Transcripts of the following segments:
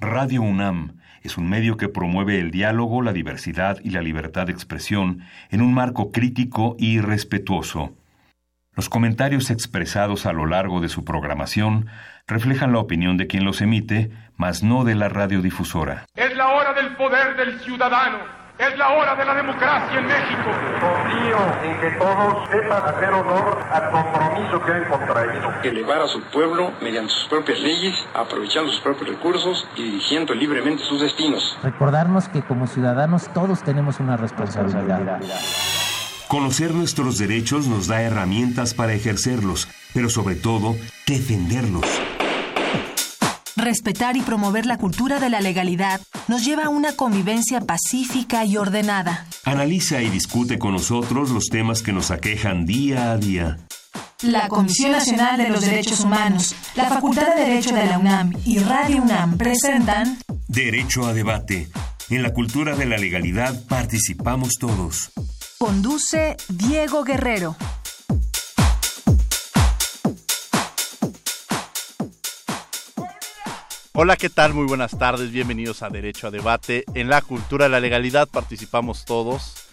Radio UNAM es un medio que promueve el diálogo, la diversidad y la libertad de expresión en un marco crítico y respetuoso. Los comentarios expresados a lo largo de su programación reflejan la opinión de quien los emite, mas no de la radiodifusora. Es la hora del poder del ciudadano es la hora de la democracia en México. Confío en que todos sepan hacer honor al compromiso que han contraído. Elevar a su pueblo mediante sus propias leyes, aprovechando sus propios recursos y dirigiendo libremente sus destinos. Recordarnos que como ciudadanos todos tenemos una responsabilidad. Conocer nuestros derechos nos da herramientas para ejercerlos, pero sobre todo, defenderlos. Respetar y promover la cultura de la legalidad nos lleva a una convivencia pacífica y ordenada. Analiza y discute con nosotros los temas que nos aquejan día a día. La Comisión Nacional de los Derechos Humanos, la Facultad de Derecho de la UNAM y Radio UNAM presentan Derecho a debate. En la cultura de la legalidad participamos todos. Conduce Diego Guerrero. Hola, ¿qué tal? Muy buenas tardes, bienvenidos a Derecho a Debate. En la cultura de la legalidad participamos todos.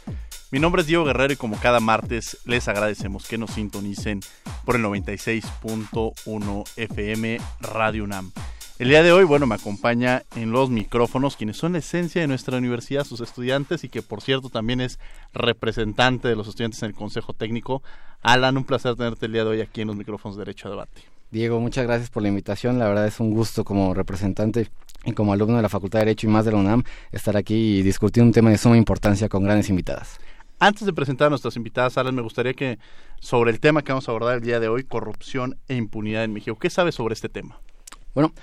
Mi nombre es Diego Guerrero y como cada martes les agradecemos que nos sintonicen por el 96.1 FM Radio UNAM. El día de hoy, bueno, me acompaña en los micrófonos quienes son la esencia de nuestra universidad, sus estudiantes y que por cierto también es representante de los estudiantes en el Consejo Técnico. Alan, un placer tenerte el día de hoy aquí en los micrófonos de Derecho a Debate. Diego, muchas gracias por la invitación. La verdad es un gusto como representante y como alumno de la Facultad de Derecho y más de la UNAM estar aquí y discutir un tema de suma importancia con grandes invitadas. Antes de presentar a nuestras invitadas, Alan, me gustaría que sobre el tema que vamos a abordar el día de hoy, corrupción e impunidad en México, ¿qué sabes sobre este tema? Bueno,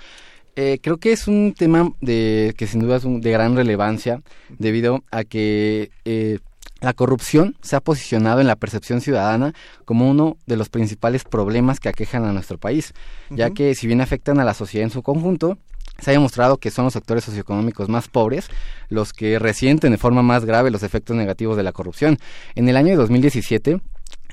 eh, creo que es un tema de que sin duda es de gran relevancia debido a que eh, la corrupción se ha posicionado en la percepción ciudadana como uno de los principales problemas que aquejan a nuestro país, ya que si bien afectan a la sociedad en su conjunto, se ha demostrado que son los sectores socioeconómicos más pobres los que resienten de forma más grave los efectos negativos de la corrupción. En el año 2017,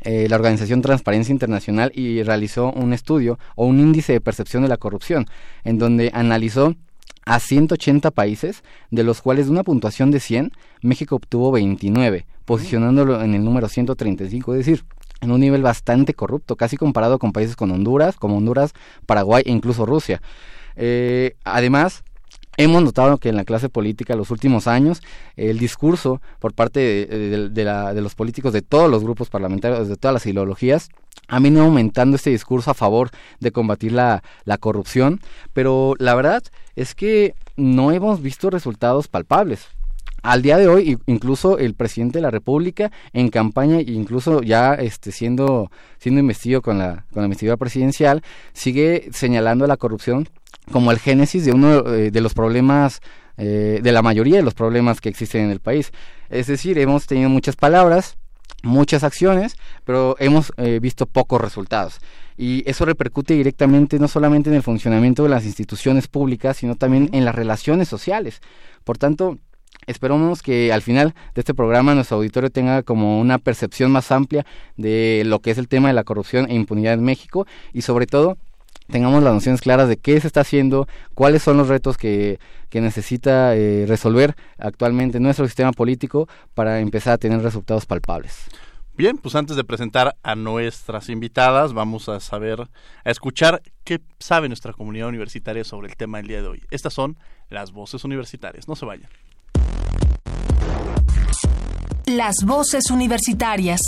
eh, la organización Transparencia Internacional y realizó un estudio o un índice de percepción de la corrupción, en donde analizó a 180 países, de los cuales de una puntuación de 100, México obtuvo 29, posicionándolo en el número 135, es decir, en un nivel bastante corrupto, casi comparado con países como Honduras, como Honduras, Paraguay e incluso Rusia. Eh, además, Hemos notado que en la clase política en los últimos años el discurso por parte de, los políticos de todos los grupos parlamentarios, de todas las ideologías, ha venido aumentando este discurso a favor de combatir la, la corrupción, pero la verdad es que no hemos visto resultados palpables al día de hoy incluso el presidente de la República en campaña e incluso ya este siendo siendo investigado con la con la investigación presidencial sigue señalando la corrupción como el génesis de uno eh, de los problemas eh, de la mayoría de los problemas que existen en el país. Es decir hemos tenido muchas palabras muchas acciones pero hemos eh, visto pocos resultados. Y eso repercute directamente no solamente en el funcionamiento de las instituciones públicas sino también en las relaciones sociales. Por tanto Esperamos que al final de este programa nuestro auditorio tenga como una percepción más amplia de lo que es el tema de la corrupción e impunidad en México y sobre todo tengamos las nociones claras de qué se está haciendo, cuáles son los retos que, que necesita eh, resolver actualmente nuestro sistema político para empezar a tener resultados palpables. Bien, pues antes de presentar a nuestras invitadas, vamos a saber, a escuchar qué sabe nuestra comunidad universitaria sobre el tema del día de hoy. Estas son las voces universitarias. No se vayan. Las voces universitarias.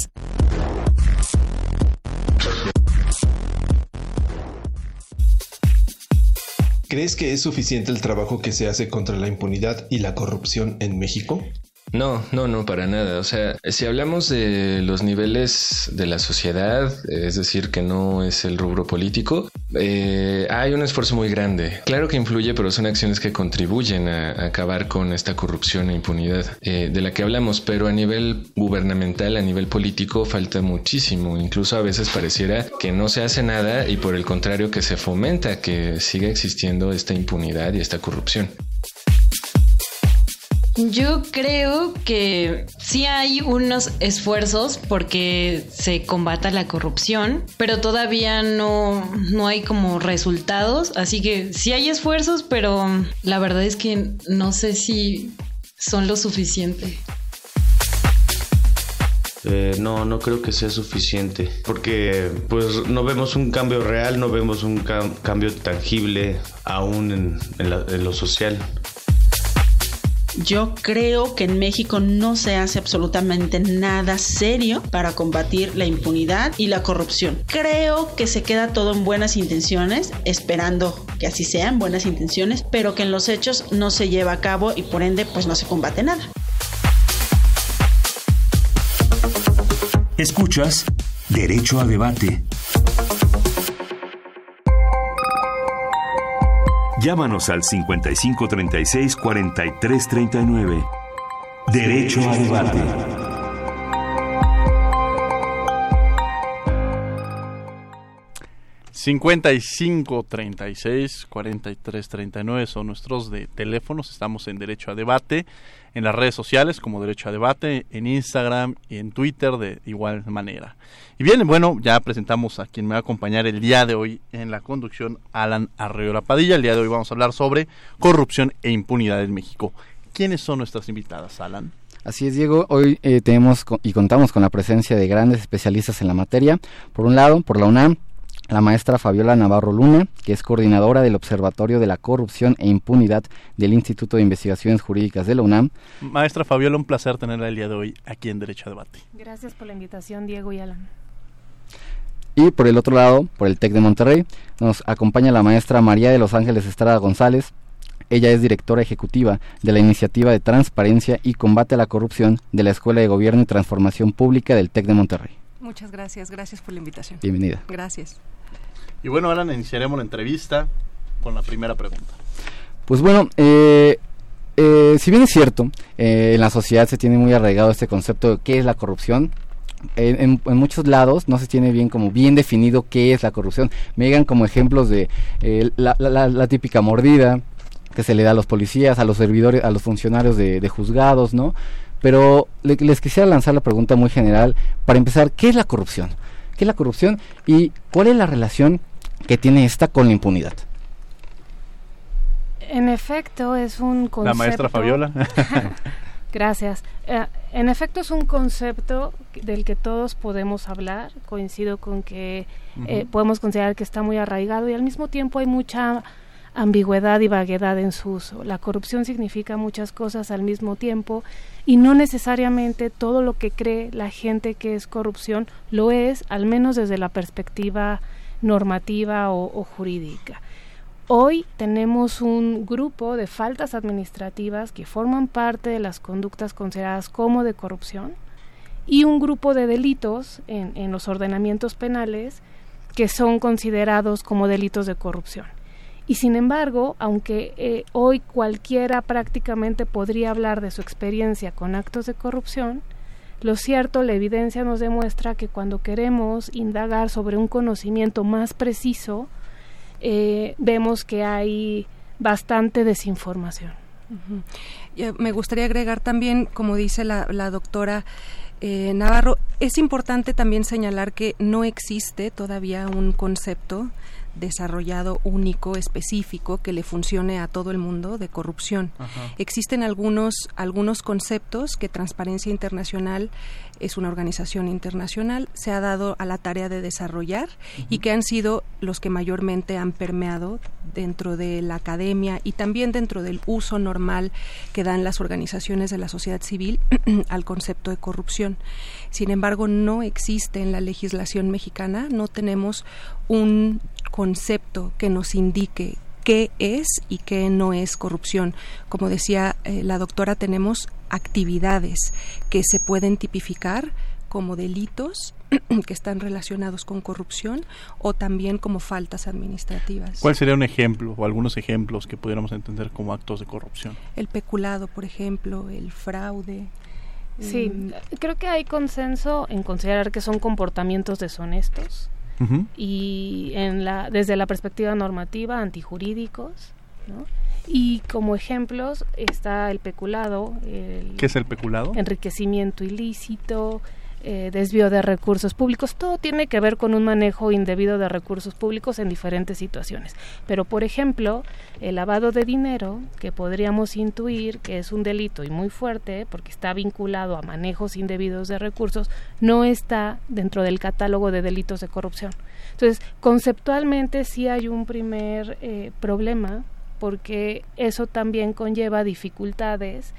¿Crees que es suficiente el trabajo que se hace contra la impunidad y la corrupción en México? No, no, no, para nada. O sea, si hablamos de los niveles de la sociedad, es decir, que no es el rubro político, eh, hay un esfuerzo muy grande. Claro que influye, pero son acciones que contribuyen a, acabar con esta corrupción e impunidad eh, de la que hablamos, pero a nivel gubernamental, a nivel político, falta muchísimo. Incluso a veces pareciera que no se hace nada y por el contrario que se fomenta que siga existiendo esta impunidad y esta corrupción. Yo creo que sí hay unos esfuerzos porque se combata la corrupción, pero todavía no, no hay como resultados, así que sí hay esfuerzos, pero la verdad es que no sé si son lo suficiente. Eh, no, no creo que sea suficiente, porque pues no vemos un cambio real, no vemos un cambio tangible aún en, en lo social. Yo creo que en México no se hace absolutamente nada serio para combatir la impunidad y la corrupción. Creo que se queda todo en buenas intenciones, esperando que así sean buenas intenciones, pero que en los hechos no se lleva a cabo y por ende pues no se combate nada. Escuchas Derecho a Debate. Llámanos al 5536 4339. Derecho a Debate. 55 36 43 39 son nuestros de teléfonos. Estamos en Derecho a Debate, en las redes sociales como Derecho a Debate, en Instagram y en Twitter de igual manera. Y bien, bueno, ya presentamos a quien me va a acompañar el día de hoy en la conducción, Alan Arreola Padilla. El día de hoy vamos a hablar sobre corrupción e impunidad en México. ¿Quiénes son nuestras invitadas, Alan? Así es, Diego. Hoy eh, tenemos y contamos con la presencia de grandes especialistas en la materia. Por un lado, por la UNAM, la maestra Fabiola Navarro Luna, que es coordinadora del Observatorio de la Corrupción e Impunidad del Instituto de Investigaciones Jurídicas de la UNAM. Maestra Fabiola, un placer tenerla el día de hoy aquí en Derecho a Debate. Gracias por la invitación, Diego y Alan. Y por el otro lado, por el TEC de Monterrey, nos acompaña la maestra María de Los Ángeles Estrada González. Ella es directora ejecutiva de la Iniciativa de Transparencia y Combate a la Corrupción de la Escuela de Gobierno y Transformación Pública del TEC de Monterrey. Muchas gracias, gracias por la invitación. Bienvenida. Gracias. Y bueno, ahora iniciaremos la entrevista con la primera pregunta. Pues bueno, eh, eh, si bien es cierto, eh, en la sociedad se tiene muy arraigado este concepto de qué es la corrupción, en, muchos lados no se tiene bien como bien definido qué es la corrupción. Me llegan como ejemplos de la, típica mordida que se le da a los policías, a los servidores, a los funcionarios de, juzgados, ¿no? Pero les quisiera lanzar la pregunta muy general. Para empezar, ¿qué es la corrupción? ¿Qué es la corrupción y cuál es la relación que tiene esta con la impunidad. En efecto, es un concepto. La maestra Fabiola. Gracias. Eh, en efecto, es un concepto del que todos podemos hablar. Coincido con que eh, podemos considerar que está muy arraigado y al mismo tiempo hay mucha ambigüedad y vaguedad en su uso. La corrupción significa muchas cosas al mismo tiempo y no necesariamente todo lo que cree la gente que es corrupción lo es, al menos desde la perspectiva normativa o, jurídica. Hoy tenemos un grupo de faltas administrativas que forman parte de las conductas consideradas como de corrupción y un grupo de delitos en, los ordenamientos penales que son considerados como delitos de corrupción. Y sin embargo, aunque eh, hoy cualquiera prácticamente podría hablar de su experiencia con actos de corrupción, lo cierto, la evidencia nos demuestra que cuando queremos indagar sobre un conocimiento más preciso, eh, vemos que hay bastante desinformación. Me gustaría agregar también, como dice la, doctora eh, Navarro, es importante también señalar que no existe todavía un concepto desarrollado único, específico, que le funcione a todo el mundo de corrupción. Existen algunos, algunos conceptos que Transparencia Internacional es una organización internacional, se ha dado a la tarea de desarrollar y que han sido los que mayormente han permeado dentro de la academia y también dentro del uso normal que dan las organizaciones de la sociedad civil al concepto de corrupción. Sin embargo, no existe en la legislación mexicana, no tenemos un concepto que nos indique qué es y qué no es corrupción. Como decía eh, la doctora, tenemos actividades que se pueden tipificar como delitos que están relacionados con corrupción o también como faltas administrativas. ¿Cuál sería un ejemplo o algunos ejemplos que pudiéramos entender como actos de corrupción? El peculado, por ejemplo, el fraude. Sí, mm. creo que hay consenso en considerar que son comportamientos deshonestos y en la, desde la perspectiva normativa antijurídicos, Y como ejemplos está el peculado. El ¿Qué es el peculado? Enriquecimiento ilícito, eh, desvío de recursos públicos, todo tiene que ver con un manejo indebido de recursos públicos en diferentes situaciones. Pero, por ejemplo, el lavado de dinero, que podríamos intuir que es un delito y muy fuerte, porque está vinculado a manejos indebidos de recursos, no está dentro del catálogo de delitos de corrupción. Entonces, conceptualmente sí hay un primer eh, problema, porque eso también conlleva dificultades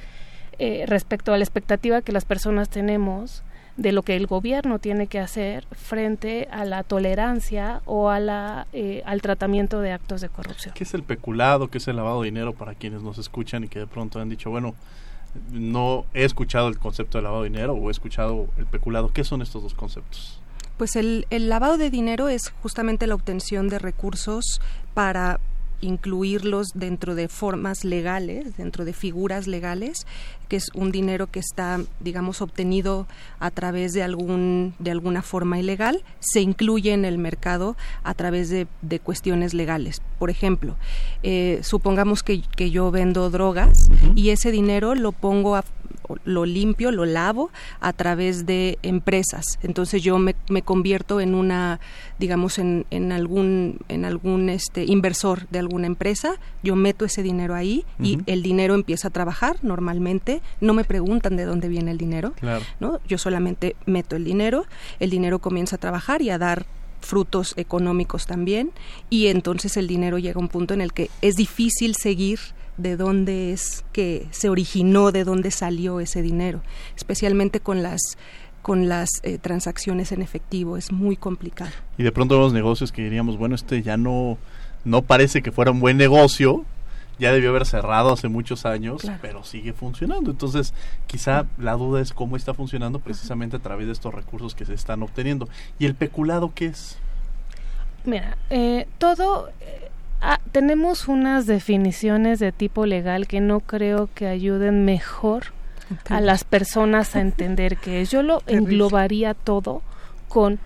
eh, respecto a la expectativa que las personas tenemos de lo que el gobierno tiene que hacer frente a la tolerancia o a la, eh, al tratamiento de actos de corrupción. ¿Qué es el peculado? ¿Qué es el lavado de dinero para quienes nos escuchan y que de pronto han dicho, bueno, no he escuchado el concepto de lavado de dinero o he escuchado el peculado? ¿Qué son estos dos conceptos? Pues el, el lavado de dinero es justamente la obtención de recursos para incluirlos dentro de formas legales, dentro de figuras legales, que es un dinero que está, digamos, obtenido a través de algún de alguna forma ilegal, se incluye en el mercado a través de, de cuestiones legales. Por ejemplo, eh, supongamos que, que, yo vendo drogas y ese dinero lo pongo a lo limpio, lo lavo a través de empresas. Entonces yo me, me convierto en una, digamos, en, en algún, en algún este, inversor de alguna empresa, yo meto ese dinero ahí y el dinero empieza a trabajar normalmente, no me preguntan de dónde viene el dinero, ¿no? Yo solamente meto el dinero, el dinero comienza a trabajar y a dar frutos económicos también y entonces el dinero llega a un punto en el que es difícil seguir de dónde es que se originó, de dónde salió ese dinero, especialmente con las con las eh, transacciones en efectivo, es muy complicado. Y de pronto los negocios que diríamos, bueno, este ya no no parece que fuera un buen negocio, ya debió haber cerrado hace muchos años, pero sigue funcionando. Entonces, quizá la duda es cómo está funcionando precisamente a través de estos recursos que se están obteniendo. ¿Y el peculado qué es? Mira, eh, todo... Eh, ah, tenemos unas definiciones de tipo legal que no creo que ayuden mejor a las personas a entender que Yo lo englobaría todo con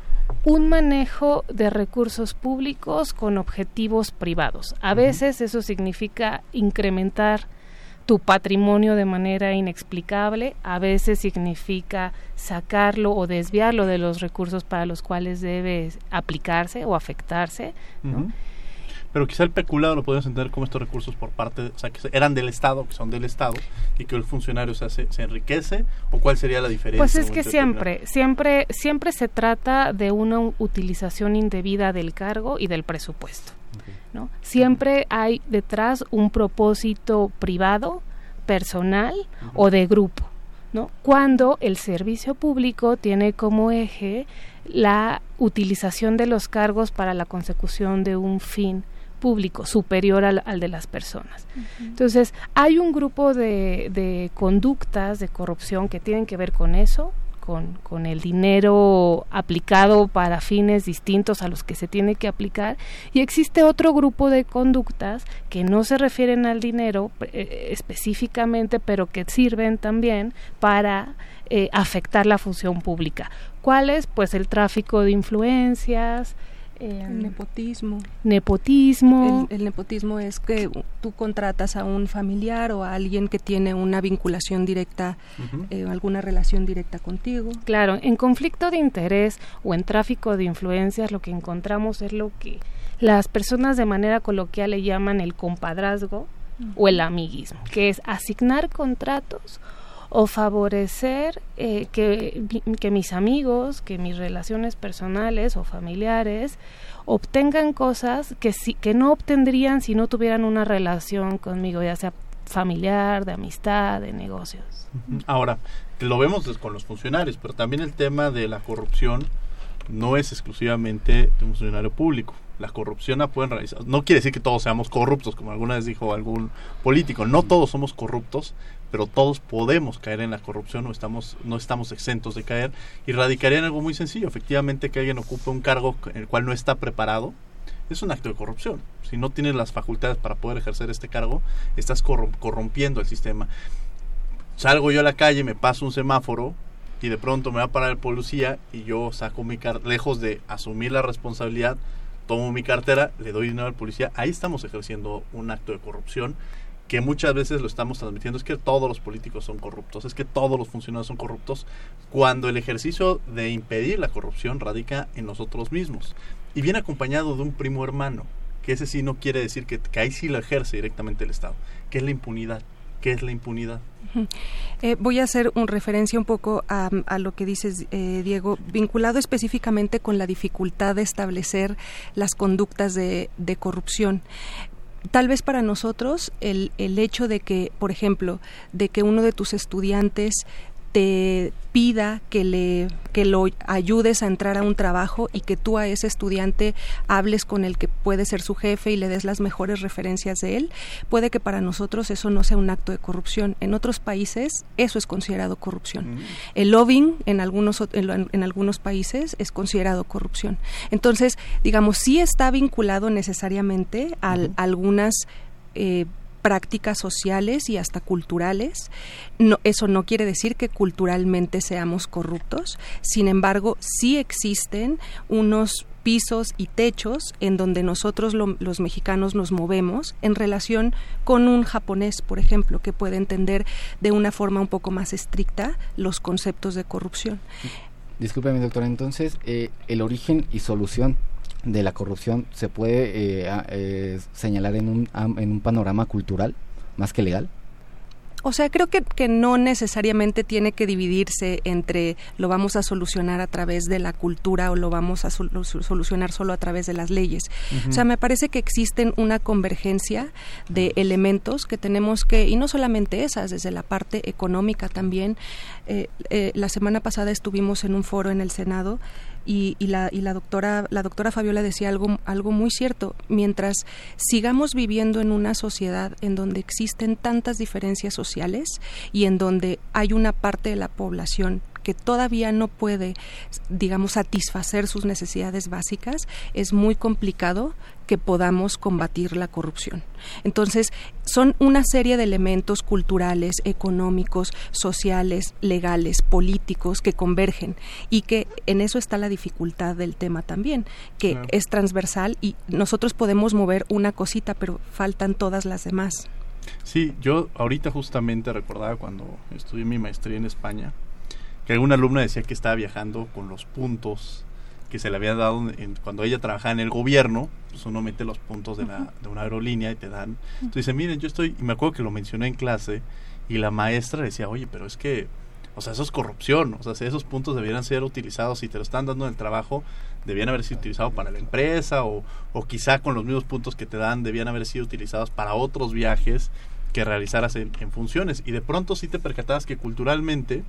un manejo de recursos públicos con objetivos privados. A veces eso significa incrementar tu patrimonio de manera inexplicable, a veces significa sacarlo o desviarlo de los recursos para los cuales debe aplicarse o afectarse. ¿no? Pero quizá el peculado lo podemos entender como estos recursos por parte, o sea, que eran del Estado, que son del Estado, y que el funcionario se, hace, se enriquece, o cuál sería la diferencia. Pues es que siempre, siempre, siempre se trata de una utilización indebida del cargo y del presupuesto. ¿no? Siempre hay detrás un propósito privado, personal o de grupo. ¿no? Cuando el servicio público tiene como eje la utilización de los cargos para la consecución de un fin público superior al, de las personas. Entonces, hay un grupo de, de, conductas de corrupción que tienen que ver con eso, con, con, el dinero aplicado para fines distintos a los que se tiene que aplicar, y existe otro grupo de conductas que no se refieren al dinero eh, específicamente, pero que sirven también para eh, afectar la función pública. ¿Cuáles? Pues el tráfico de influencias, el nepotismo. Nepotismo. El, nepotismo es que tú contratas a un familiar o a alguien que tiene una vinculación directa, eh, alguna relación directa contigo. Claro, en conflicto de interés o en tráfico de influencias lo que encontramos es lo que las personas de manera coloquial le llaman el compadrazgo o el amiguismo, que es asignar contratos o favorecer eh, que, que mis amigos, que mis relaciones personales o familiares obtengan cosas que, si, que no obtendrían si no tuvieran una relación conmigo, ya sea familiar, de amistad, de negocios. Ahora, lo vemos con los funcionarios, pero también el tema de la corrupción no es exclusivamente de un funcionario público. La corrupción la pueden realizar. No quiere decir que todos seamos corruptos, como alguna vez dijo algún político. No todos somos corruptos, pero todos podemos caer en la corrupción o estamos, no estamos exentos de caer y radicaría en algo muy sencillo. Efectivamente, que alguien ocupe un cargo en el cual no está preparado es un acto de corrupción. Si no tienes las facultades para poder ejercer este cargo, estás corrompiendo el sistema. Salgo yo a la calle, me paso un semáforo y de pronto me va a parar el policía y yo saco mi cartera, lejos de asumir la responsabilidad, tomo mi cartera, le doy dinero al policía, ahí estamos ejerciendo un acto de corrupción que muchas veces lo estamos transmitiendo es que todos los políticos son corruptos, es que todos los funcionarios son corruptos, cuando el ejercicio de impedir la corrupción radica en nosotros mismos y viene acompañado de un primo hermano, que ese sí no quiere decir que, ahí sí lo ejerce directamente el Estado, que es la impunidad. ¿Qué es la impunidad? Eh, voy a hacer un referencia un poco a, lo que dices, eh, Diego, vinculado específicamente con la dificultad de establecer las conductas de corrupción tal vez para nosotros el, el hecho de que, por ejemplo, de que uno de tus estudiantes te pida que le que lo ayudes a entrar a un trabajo y que tú a ese estudiante hables con el que puede ser su jefe y le des las mejores referencias de él, puede que para nosotros eso no sea un acto de corrupción. En otros países eso es considerado corrupción. Mm. El lobbying en algunos en, algunos países es considerado corrupción. Entonces, digamos, sí está vinculado necesariamente a algunas eh, prácticas sociales y hasta culturales. No, eso no quiere decir que culturalmente seamos corruptos, sin embargo, sí existen unos pisos y techos en donde nosotros los mexicanos nos movemos en relación con un japonés, por ejemplo, que puede entender de una forma un poco más estricta los conceptos de corrupción. Discúlpeme, doctora, entonces, eh, el origen y solución de la corrupción se puede eh, eh, señalar en un, en un panorama cultural más que legal? O sea, creo que, que, no necesariamente tiene que dividirse entre lo vamos a solucionar a través de la cultura o lo vamos a solucionar solo a través de las leyes. O sea, me parece que existen una convergencia de elementos que tenemos que, y no solamente esas, desde la parte económica también. Eh, la semana pasada estuvimos en un foro en el Senado y, la, y la doctora la doctora Fabiola decía algo algo muy cierto. Mientras sigamos viviendo en una sociedad en donde existen tantas diferencias sociales y en donde hay una parte de la población que todavía no puede, digamos, satisfacer sus necesidades básicas, es muy complicado que podamos combatir la corrupción. Entonces, son una serie de elementos culturales, económicos, sociales, legales, políticos que convergen y que en eso está la dificultad del tema también, que es transversal y nosotros podemos mover una cosita, pero faltan todas las demás. Sí, yo ahorita justamente recordaba cuando estudié mi maestría en España, que alguna alumna decía que estaba viajando con los puntos que se le había dado cuando ella trabajaba en el gobierno, pues uno mete los puntos de, la, de una aerolínea y te dan. Entonces dice, miren, yo estoy, y me acuerdo que lo mencioné en clase, y la maestra decía, oye, pero es que, o sea, eso es corrupción, o sea, si esos puntos debieran ser utilizados, si te lo están dando en el trabajo, debían haber sido utilizados para la empresa, o, o quizá con los mismos puntos que te dan, debían haber sido utilizados para otros viajes que realizaras en, en funciones. Y de pronto sí te percatabas que culturalmente,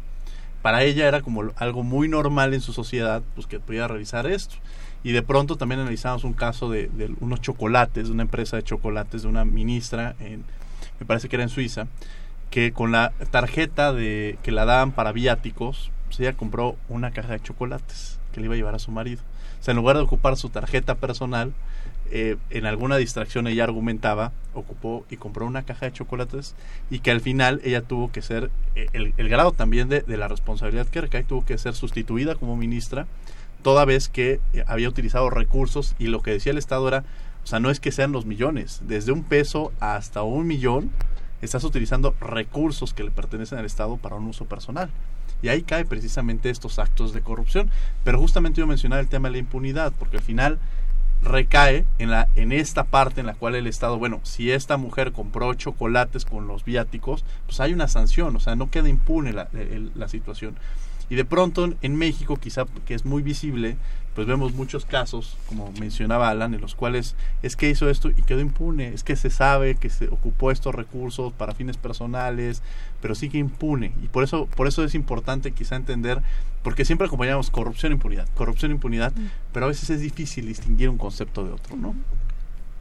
para ella era como algo muy normal en su sociedad, pues que pudiera realizar esto. Y de pronto también analizamos un caso de, unos chocolates, de una empresa de chocolates, de una ministra, me parece que era en Suiza, que con la tarjeta de que la daban para viáticos, pues ella compró una caja de chocolates que le iba a llevar a su marido. O sea, en lugar de ocupar su tarjeta personal, eh, en alguna distracción ella argumentaba, ocupó y compró una caja de chocolates y que al final ella tuvo que ser, eh, el, grado también de, la responsabilidad que recae, tuvo que ser sustituida como ministra, toda vez que eh, había utilizado recursos y lo que decía el Estado era, o sea, no es que sean los millones, desde un peso hasta un millón, estás utilizando recursos que le pertenecen al Estado para un uso personal. Y ahí cae precisamente estos actos de corrupción. Pero justamente yo mencionaba el tema de la impunidad, porque al final recae en, la, en esta parte en la cual el Estado, bueno, si esta mujer compró chocolates con los viáticos, pues hay una sanción, o sea, no queda impune la, situación. Y de pronto en México, quizá que es muy visible, pues vemos muchos casos, como mencionaba Alan, en los cuales es que hizo esto y quedó impune, es que se sabe que se ocupó estos recursos para fines personales, pero sí que impune. Y por eso, por eso es importante quizá entender, porque siempre acompañamos corrupción e impunidad, corrupción e impunidad, pero a veces es difícil distinguir un concepto de otro, ¿no?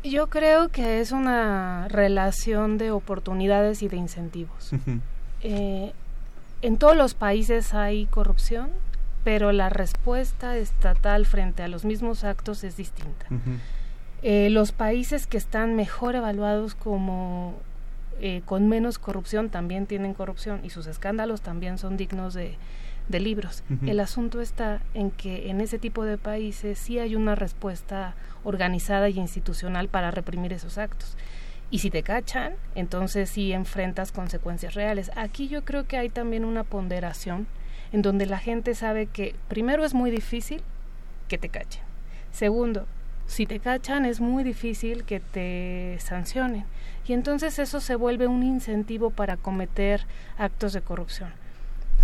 Yo creo que es una relación de oportunidades y de incentivos. eh, en todos los países hay corrupción, pero la respuesta estatal frente a los mismos actos es distinta. Eh, los países que están mejor evaluados como eh, con menos corrupción también tienen corrupción y sus escándalos también son dignos de, libros. El asunto está en que en ese tipo de países sí hay una respuesta organizada y institucional para reprimir esos actos. Y si te cachan, entonces sí enfrentas consecuencias reales. Aquí yo creo que hay también una ponderación en donde la gente sabe que primero es muy difícil que te cachen. Segundo, si te cachan es muy difícil que te sancionen. Y entonces eso se vuelve un incentivo para cometer actos de corrupción.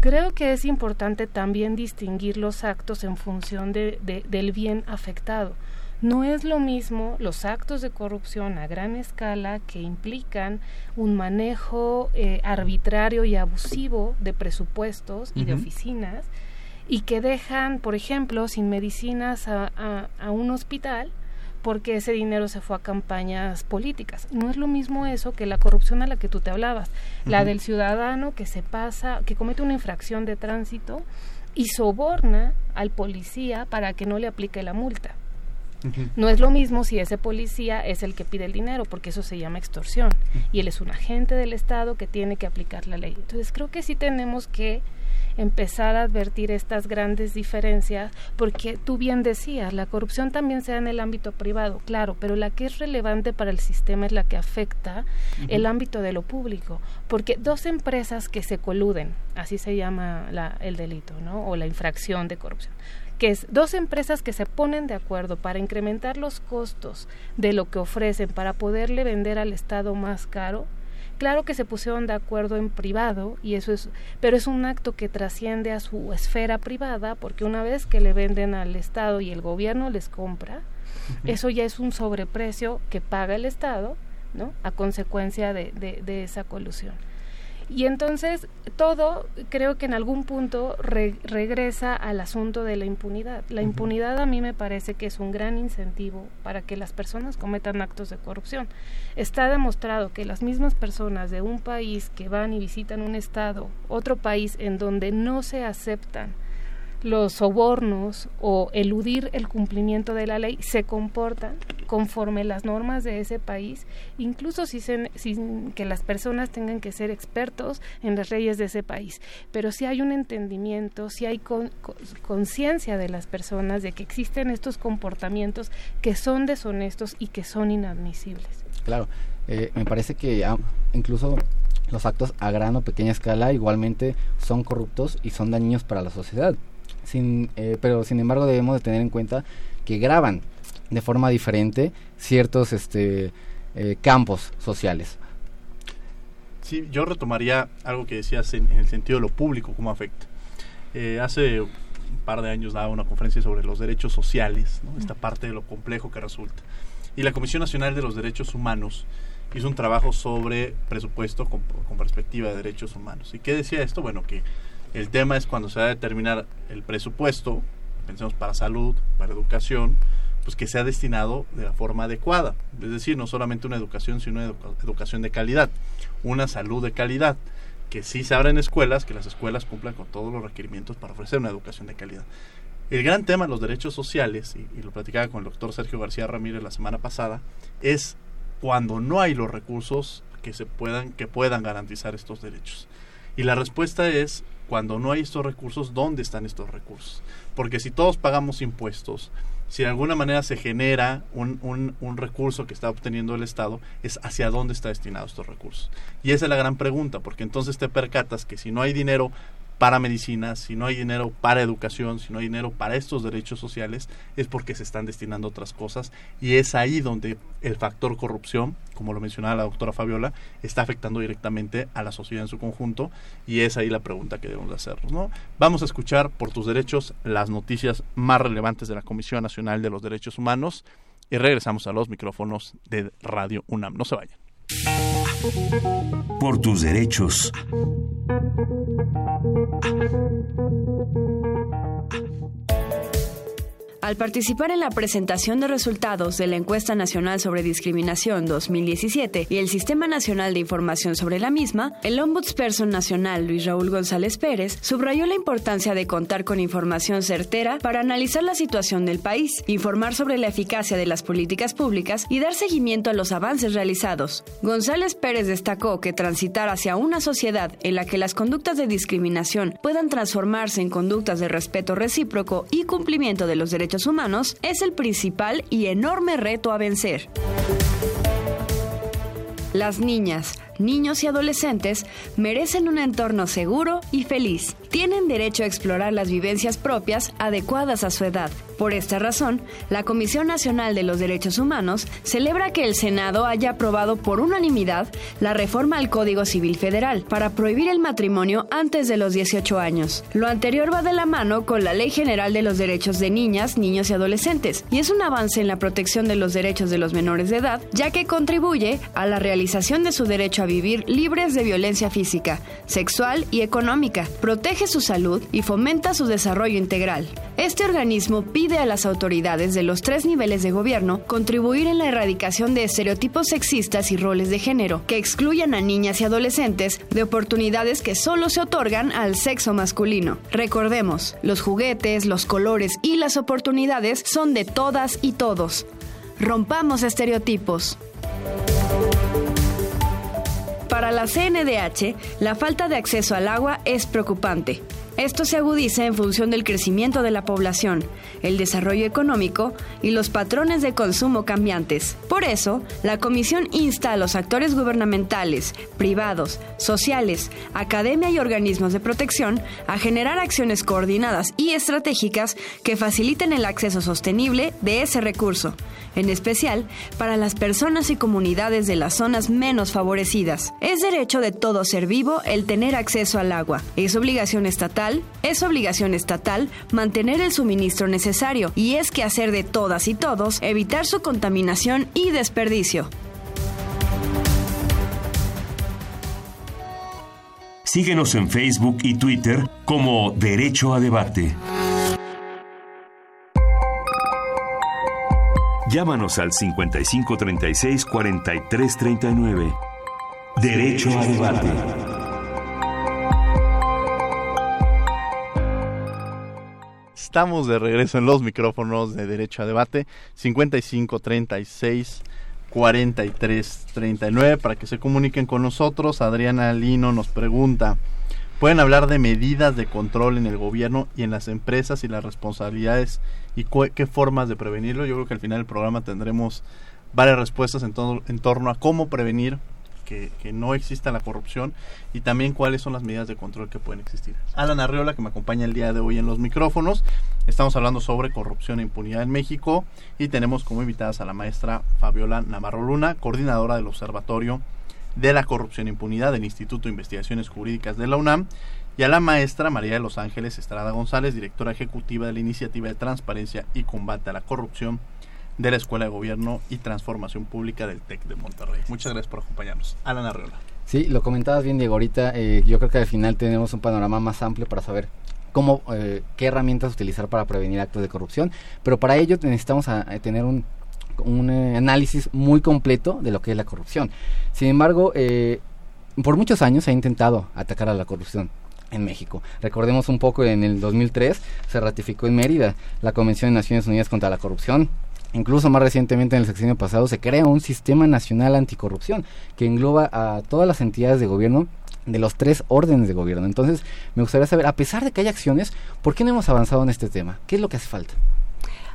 Creo que es importante también distinguir los actos en función de, del bien afectado. No es lo mismo los actos de corrupción a gran escala que implican un manejo eh, arbitrario y abusivo de presupuestos y de oficinas y que dejan, por ejemplo, sin medicinas a, a, un hospital porque ese dinero se fue a campañas políticas. No es lo mismo eso que la corrupción a la que tú te hablabas, la del ciudadano que se pasa, que comete una infracción de tránsito y soborna al policía para que no le aplique la multa. No es lo mismo si ese policía es el que pide el dinero, porque eso se llama extorsión, y él es un agente del Estado que tiene que aplicar la ley. Entonces creo que sí tenemos que empezar a advertir estas grandes diferencias, porque tú bien decías, la corrupción también se da en el ámbito privado, claro, pero la que es relevante para el sistema es la que afecta el ámbito de lo público, porque dos empresas que se coluden, así se llama el delito, ¿no? O la infracción de corrupción que es dos empresas que se ponen de acuerdo para incrementar los costos de lo que ofrecen para poderle vender al Estado más caro, Claro que se pusieron de acuerdo en privado y eso es, pero es un acto que trasciende a su esfera privada porque una vez que le venden al Estado y el gobierno les compra, eso ya es un sobreprecio que paga el Estado, ¿no? A consecuencia de, de, de esa colusión. Y entonces todo creo que en algún punto regresa al asunto de la impunidad. La impunidad a mí me parece que es un gran incentivo para que las personas cometan actos de corrupción. Está demostrado que las mismas personas de un país que van y visitan un estado, otro país en donde no se aceptan los sobornos o eludir el cumplimiento de la ley se comportan conforme las normas de ese país, incluso si sin que las personas tengan que ser expertos en las leyes de ese país. Pero si hay un entendimiento, si hay conciencia de las personas de que existen estos comportamientos que son deshonestos y que son inadmisibles. Claro, eh, me parece que ah, incluso los actos a gran o pequeña escala igualmente son corruptos y son dañinos para la sociedad. Sin, eh, pero sin embargo debemos de tener en cuenta que graban de forma diferente ciertos este, eh, campos sociales. Sí, yo retomaría algo que decías en, el sentido de lo público, cómo afecta. Eh, hace un par de años daba una conferencia sobre los derechos sociales, esta parte de lo complejo que resulta. Y la Comisión Nacional de los Derechos Humanos hizo un trabajo sobre presupuesto con, con perspectiva de derechos humanos. ¿Y qué decía esto? Bueno, que el tema es cuando se va a determinar el presupuesto, pensemos para salud, para educación, pues que sea destinado de la forma adecuada. Es decir, no solamente una educación, sino una educación de calidad, una salud de calidad, que sí se abren escuelas, que las escuelas cumplan con todos los requerimientos para ofrecer una educación de calidad. El gran tema de los derechos sociales, y, y lo platicaba con el doctor Sergio García Ramírez la semana pasada, es cuando no hay los recursos que se puedan que puedan garantizar estos derechos. Y la respuesta es cuando no hay estos recursos, ¿dónde están estos recursos? Porque si todos pagamos impuestos, si de alguna manera se genera un, un, recurso que está obteniendo el Estado, es hacia dónde está destinado estos recursos. Y esa es la gran pregunta, porque entonces te percatas que si no hay dinero para medicina, si no hay dinero para educación, si no hay dinero para estos derechos sociales, es porque se están destinando otras cosas y es ahí donde el factor corrupción, como lo mencionaba la doctora Fabiola, está afectando directamente a la sociedad en su conjunto y es ahí la pregunta que debemos hacernos. ¿no? Vamos a escuchar por tus derechos las noticias más relevantes de la Comisión Nacional de los Derechos Humanos y regresamos a los micrófonos de Radio UNAM. No se vayan. Por tus derechos. Al participar en la presentación de resultados de la Encuesta Nacional sobre Discriminación 2017 y el Sistema Nacional de Información sobre la misma, el Ombudsperson Nacional Luis Raúl González Pérez subrayó la importancia de contar con información certera para analizar la situación del país, informar sobre la eficacia de las políticas públicas y dar seguimiento a los avances realizados. González Pérez destacó que transitar hacia una sociedad en la que las conductas de discriminación puedan transformarse en conductas de respeto recíproco y cumplimiento de los derechos humanos es el principal y enorme reto a vencer. Las niñas, niños y adolescentes merecen un entorno seguro y feliz. Tienen derecho a explorar las vivencias propias adecuadas a su edad. Por esta razón, la Comisión Nacional de los Derechos Humanos celebra que el Senado haya aprobado por unanimidad la reforma al Código Civil Federal para prohibir el matrimonio antes de los 18 años. Lo anterior va de la mano con la Ley General de los Derechos de Niñas, Niños y Adolescentes y es un avance en la protección de los derechos de los menores de edad, ya que contribuye a la realización de su derecho a vivir libres de violencia física, sexual y económica, protege su salud y fomenta su desarrollo integral. Este organismo pide a las autoridades de los tres niveles de gobierno contribuir en la erradicación de estereotipos sexistas y roles de género que excluyan a niñas y adolescentes de oportunidades que solo se otorgan al sexo masculino. Recordemos, los juguetes, los colores y las oportunidades son de todas y todos. Rompamos estereotipos. Para la CNDH, la falta de acceso al agua es preocupante. Esto se agudiza en función del crecimiento de la población, el desarrollo económico y los patrones de consumo cambiantes. Por eso, la Comisión insta a los actores gubernamentales, privados, sociales, academia y organismos de protección a generar acciones coordinadas y estratégicas que faciliten el acceso sostenible de ese recurso, en especial para las personas y comunidades de las zonas menos favorecidas. Es derecho de todo ser vivo el tener acceso al agua. Es obligación estatal es obligación estatal mantener el suministro necesario y es que hacer de todas y todos evitar su contaminación y desperdicio. Síguenos en Facebook y Twitter como Derecho a Debate. Llámanos al 5536 4339. Derecho a Debate. Estamos de regreso en los micrófonos de Derecho a Debate 55 36 43 39 para que se comuniquen con nosotros. Adriana Lino nos pregunta, ¿pueden hablar de medidas de control en el gobierno y en las empresas y las responsabilidades y qué formas de prevenirlo? Yo creo que al final del programa tendremos varias respuestas en, en torno a cómo prevenir que, no exista la corrupción y también cuáles son las medidas de control que pueden existir. Alan Arriola, que me acompaña el día de hoy en los micrófonos, estamos hablando sobre corrupción e impunidad en México y tenemos como invitadas a la maestra Fabiola Navarro Luna, coordinadora del Observatorio de la Corrupción e Impunidad del Instituto de Investigaciones Jurídicas de la UNAM, y a la maestra María de los Ángeles Estrada González, directora ejecutiva de la Iniciativa de Transparencia y Combate a la Corrupción de la Escuela de Gobierno y Transformación Pública del TEC de Monterrey. Muchas gracias por acompañarnos. Alan Arreola. Sí, lo comentabas bien, Diego. Ahorita eh, yo creo que al final tenemos un panorama más amplio para saber cómo, eh, qué herramientas utilizar para prevenir actos de corrupción, pero para ello necesitamos a, tener un, eh, análisis muy completo de lo que es la corrupción. Sin embargo, por muchos años se ha intentado atacar a la corrupción en México. Recordemos un poco, en el 2003 se ratificó en Mérida la Convención de Naciones Unidas contra la Corrupción, Incluso más recientemente en el sexenio pasado se crea un sistema nacional anticorrupción que engloba a todas las entidades de gobierno de los tres órdenes de gobierno. Entonces, me gustaría saber, a pesar de que hay acciones, ¿por qué no hemos avanzado en este tema? ¿Qué es lo que hace falta?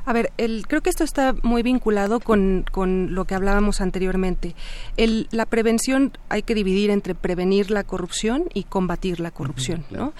A ver, el, creo que esto está muy vinculado con, con lo que hablábamos anteriormente. El, la prevención hay que dividir entre prevenir la corrupción y combatir la corrupción. ¿no?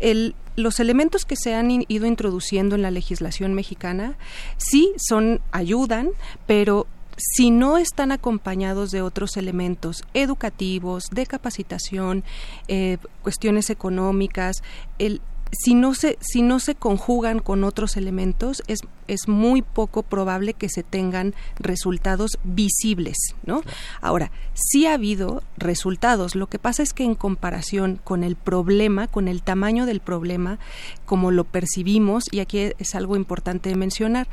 El, los elementos que se han ido introduciendo en la legislación mexicana sí son ayudan, pero si no están acompañados de otros elementos educativos, de capacitación, eh, cuestiones económicas, el, si no se si no se conjugan con otros elementos es es muy poco probable que se tengan resultados visibles no ahora sí ha habido resultados. Lo que pasa es que en comparación con el problema con el tamaño del problema como lo percibimos y aquí es algo importante mencionar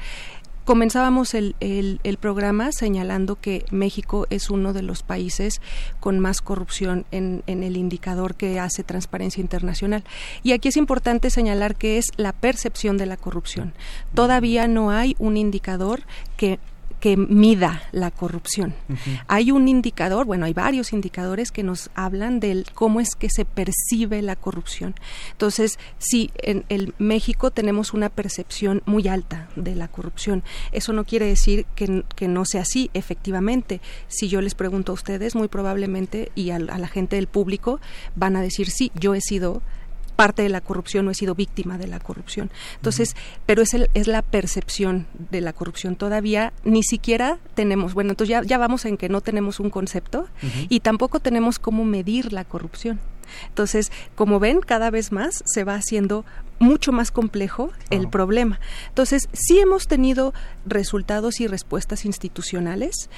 Comenzábamos el, el, programa señalando que México es uno de los países con más corrupción en, en, el indicador que hace Transparencia Internacional. Y aquí es importante señalar que es la percepción de la corrupción. Todavía no hay un indicador que que mida la corrupción. Hay un indicador, bueno, hay varios indicadores que nos hablan del cómo es que se percibe la corrupción. Entonces, si en el México tenemos una percepción muy alta de la corrupción, eso no quiere decir que, no sea así, efectivamente. Si yo les pregunto a ustedes, muy probablemente, y a la gente del público, van a decir, sí, yo he sido parte de la corrupción o he sido víctima de la corrupción. Entonces, pero es, el, es la percepción de la corrupción. Todavía ni siquiera tenemos, bueno, entonces ya, ya vamos en que no tenemos un concepto y tampoco tenemos cómo medir la corrupción. Entonces, como ven, cada vez más se va haciendo mucho más complejo el problema. Entonces, sí hemos tenido resultados y respuestas institucionales.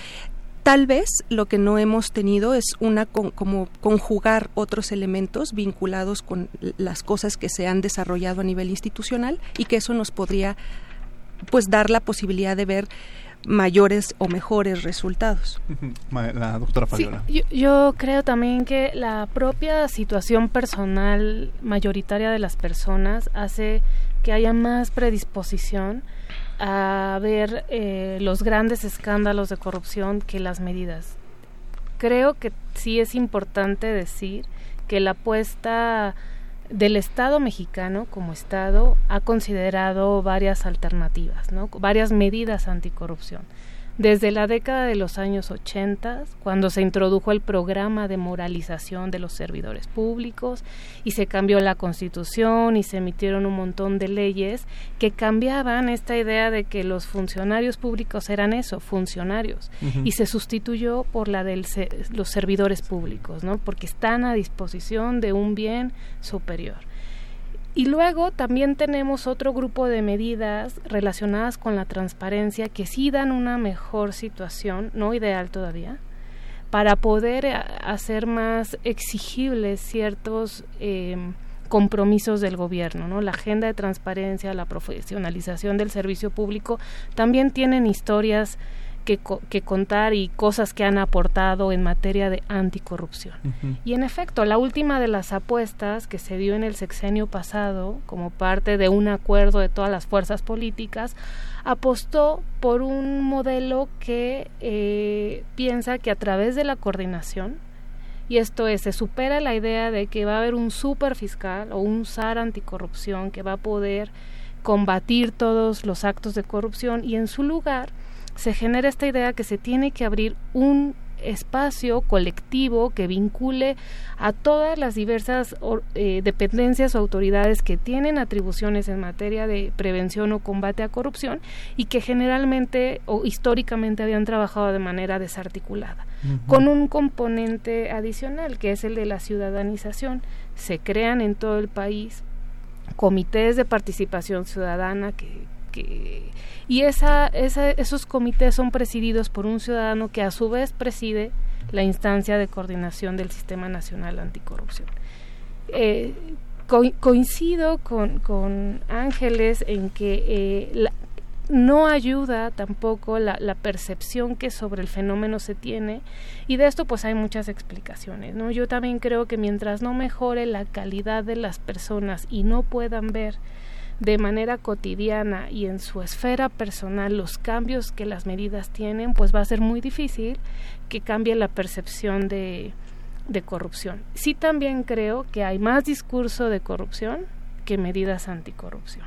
Tal vez lo que no hemos tenido es una como conjugar otros elementos vinculados con las cosas que se han desarrollado a nivel institucional y que eso nos podría pues dar la posibilidad de ver mayores o mejores resultados. La doctora Fabiola. yo, creo también que la propia situación personal mayoritaria de las personas hace que haya más predisposición a ver eh, los grandes escándalos de corrupción que las medidas. Creo que sí es importante decir que la apuesta del Estado mexicano como Estado ha considerado varias alternativas, ¿no? varias medidas anticorrupción desde la década de los años 80, cuando se introdujo el programa de moralización de los servidores públicos y se cambió la constitución y se emitieron un montón de leyes que cambiaban esta idea de que los funcionarios públicos eran eso, funcionarios, y se sustituyó por la de los servidores públicos, ¿no? porque están a disposición de un bien superior. Y luego también tenemos otro grupo de medidas relacionadas con la transparencia que sí dan una mejor situación, no ideal todavía, para poder eh, hacer más exigibles ciertos eh, compromisos del gobierno, ¿no? La agenda de transparencia, la profesionalización del servicio público también tienen historias que, que, contar y cosas que han aportado en materia de anticorrupción. Y en efecto, la última de las apuestas que se dio en el sexenio pasado, como parte de un acuerdo de todas las fuerzas políticas, apostó por un modelo que eh, piensa que a través de la coordinación, y esto es, se supera la idea de que va a haber un super fiscal o un SAR anticorrupción que va a poder combatir todos los actos de corrupción y en su lugar se genera esta idea que se tiene que abrir un espacio colectivo que vincule a todas las diversas eh, dependencias o autoridades que tienen atribuciones en materia de prevención o combate a corrupción y que generalmente o históricamente habían trabajado de manera desarticulada, con un componente adicional que es el de la ciudadanización. Se crean en todo el país comités de participación ciudadana que, y esa, esos comités son presididos por un ciudadano que a su vez preside la instancia de coordinación del Sistema Nacional Anticorrupción. Eh, coincido con, Ángeles en que eh, no ayuda tampoco la, la, percepción que sobre el fenómeno se tiene y de esto pues hay muchas explicaciones no yo también creo que mientras no mejore la calidad de las personas y no puedan ver de manera cotidiana y en su esfera personal los cambios que las medidas tienen, pues va a ser muy difícil que cambie la percepción de, de corrupción. Sí también creo que hay más discurso de corrupción que medidas anticorrupción.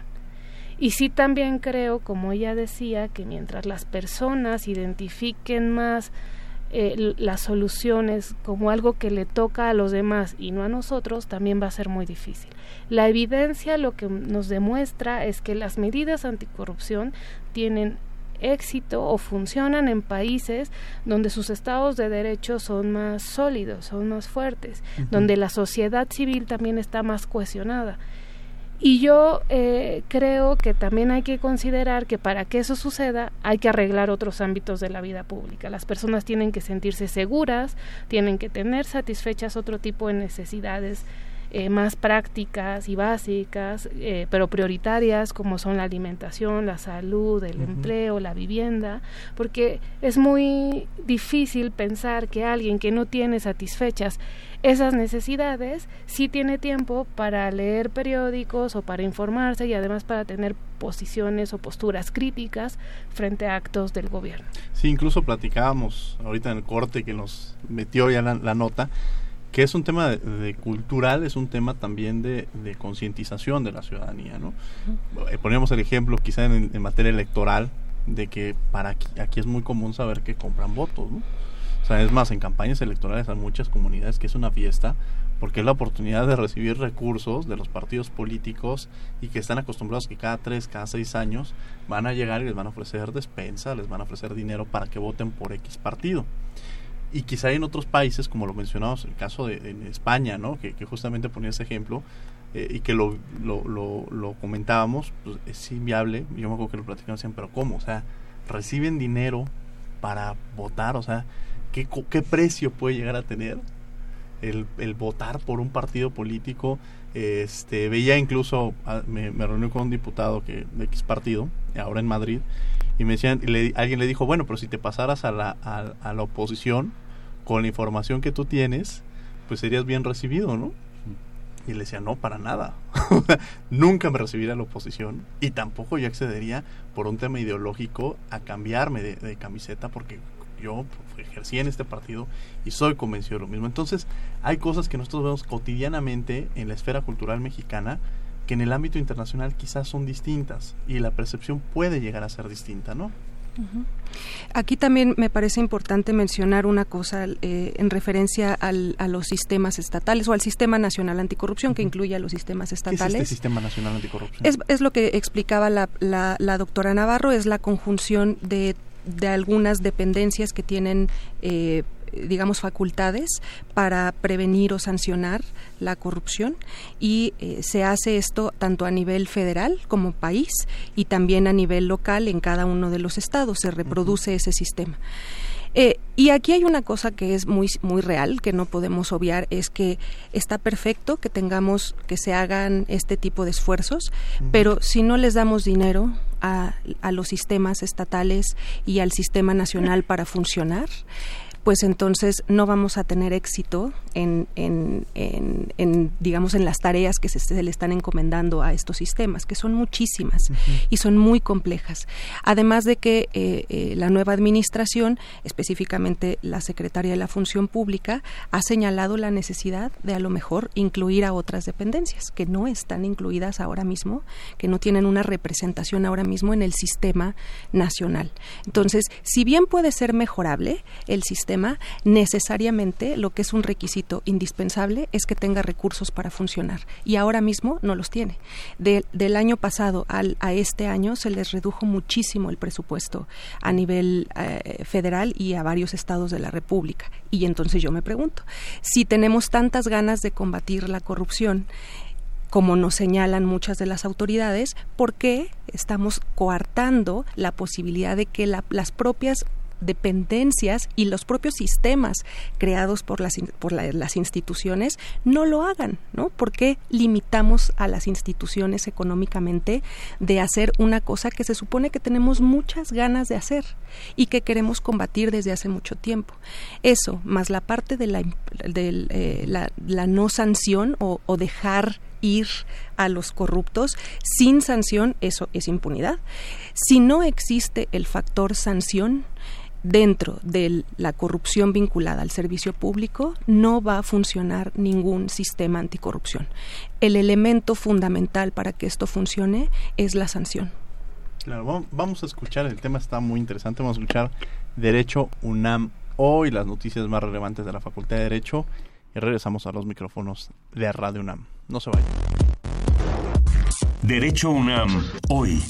Y sí también creo, como ella decía, que mientras las personas identifiquen más eh, las soluciones como algo que le toca a los demás y no a nosotros, también va a ser muy difícil. La evidencia lo que nos demuestra es que las medidas anticorrupción tienen éxito o funcionan en países donde sus estados de derecho son más sólidos, son más fuertes, donde la sociedad civil también está más cohesionada. Y yo eh, creo que también hay que considerar que para que eso suceda hay que arreglar otros ámbitos de la vida pública. Las personas tienen que sentirse seguras, tienen que tener satisfechas otro tipo de necesidades eh, más prácticas y básicas, eh, pero prioritarias como son la alimentación, la salud, el empleo, la vivienda, porque es muy difícil pensar que alguien que no tiene satisfechas esas necesidades, sí tiene tiempo para leer periódicos o para informarse y además para tener posiciones o posturas críticas frente a actos del gobierno. Sí, incluso platicábamos ahorita en el corte que nos metió ya la, nota, que es un tema de, cultural, es un tema también de, concientización de la ciudadanía, ¿no? Poníamos el ejemplo quizá en, en, materia electoral de que para aquí, aquí es muy común saber que compran votos, ¿no? O sea, es más, en campañas electorales hay muchas comunidades que es una fiesta porque es la oportunidad de recibir recursos de los partidos políticos y que están acostumbrados que cada tres, cada seis años van a llegar y les van a ofrecer despensa, les van a ofrecer dinero para que voten por X partido. Y quizá en otros países, como lo mencionamos, el caso de, España, ¿no? que, justamente ponía ese ejemplo, eh, y que lo, lo, lo, comentábamos, pues es inviable. Yo me acuerdo que lo platicamos siempre, pero ¿cómo? O sea, reciben dinero para votar, o sea, ¿Qué, precio puede llegar a tener el, votar por un partido político? Este, veía incluso, me, reuní con un diputado que, de X partido, ahora en Madrid, y me decían, alguien le dijo, bueno, pero si te pasaras a la, a, la oposición con la información que tú tienes, pues serías bien recibido, ¿no? Y le decía, no, para nada. Nunca me recibiría la oposición y tampoco yo accedería por un tema ideológico a cambiarme de, camiseta porque yo ejercí en este partido y soy convencido de lo mismo. Entonces, hay cosas que nosotros vemos cotidianamente en la esfera cultural mexicana que en el ámbito internacional quizás son distintas y la percepción puede llegar a ser distinta, ¿no? Aquí también me parece importante mencionar una cosa eh, en referencia al, a los sistemas estatales o al Sistema Nacional Anticorrupción, que incluye a los sistemas estatales. ¿Qué es este Sistema Nacional Anticorrupción? Es, es lo que explicaba la, la, la doctora Navarro, es la conjunción de de algunas dependencias que tienen eh, digamos facultades para prevenir o sancionar la corrupción. Y eh, se hace esto tanto a nivel federal como país y también a nivel local en cada uno de los estados. Se reproduce ese sistema. Eh, y aquí hay una cosa que es muy, muy real, que no podemos obviar, es que está perfecto que tengamos, que se hagan este tipo de esfuerzos, pero si no les damos dinero a, a los sistemas estatales y al sistema nacional para funcionar, pues entonces no vamos a tener éxito en, en, en, digamos, en las tareas que se, le están encomendando a estos sistemas, que son muchísimas y son muy complejas. Además de que eh, eh, la nueva administración, específicamente la secretaria de la Función Pública, ha señalado la necesidad de a lo mejor incluir a otras dependencias que no están incluidas ahora mismo, que no tienen una representación ahora mismo en el sistema nacional. Entonces, si bien puede ser mejorable el sistema, necesariamente lo que es un requisito indispensable es que tenga recursos para funcionar. Y ahora mismo no los tiene. del año pasado al, a este año se les redujo muchísimo el presupuesto a nivel eh, federal y a varios estados de la República. Y entonces yo me pregunto, si tenemos tantas ganas de combatir la corrupción, como nos señalan muchas de las autoridades, ¿por qué estamos coartando la posibilidad de que las propias dependencias y los propios sistemas creados por las, por las instituciones no lo hagan, ¿no? ¿Por qué limitamos a las instituciones económicamente de hacer una cosa que se supone que tenemos muchas ganas de hacer y que queremos combatir desde hace mucho tiempo? Eso, más la parte de la, de, eh, la, no sanción o, o dejar ir a los corruptos sin sanción, eso es impunidad. Si no existe el factor sanción, dentro de la corrupción vinculada al servicio público, no va a funcionar ningún sistema anticorrupción. El elemento fundamental para que esto funcione es la sanción. Claro, vamos a escuchar, el tema está muy interesante, vamos a escuchar Derecho UNAM hoy, las noticias más relevantes de la Facultad de Derecho y regresamos a los micrófonos de Radio UNAM. No se vayan. Derecho UNAM hoy.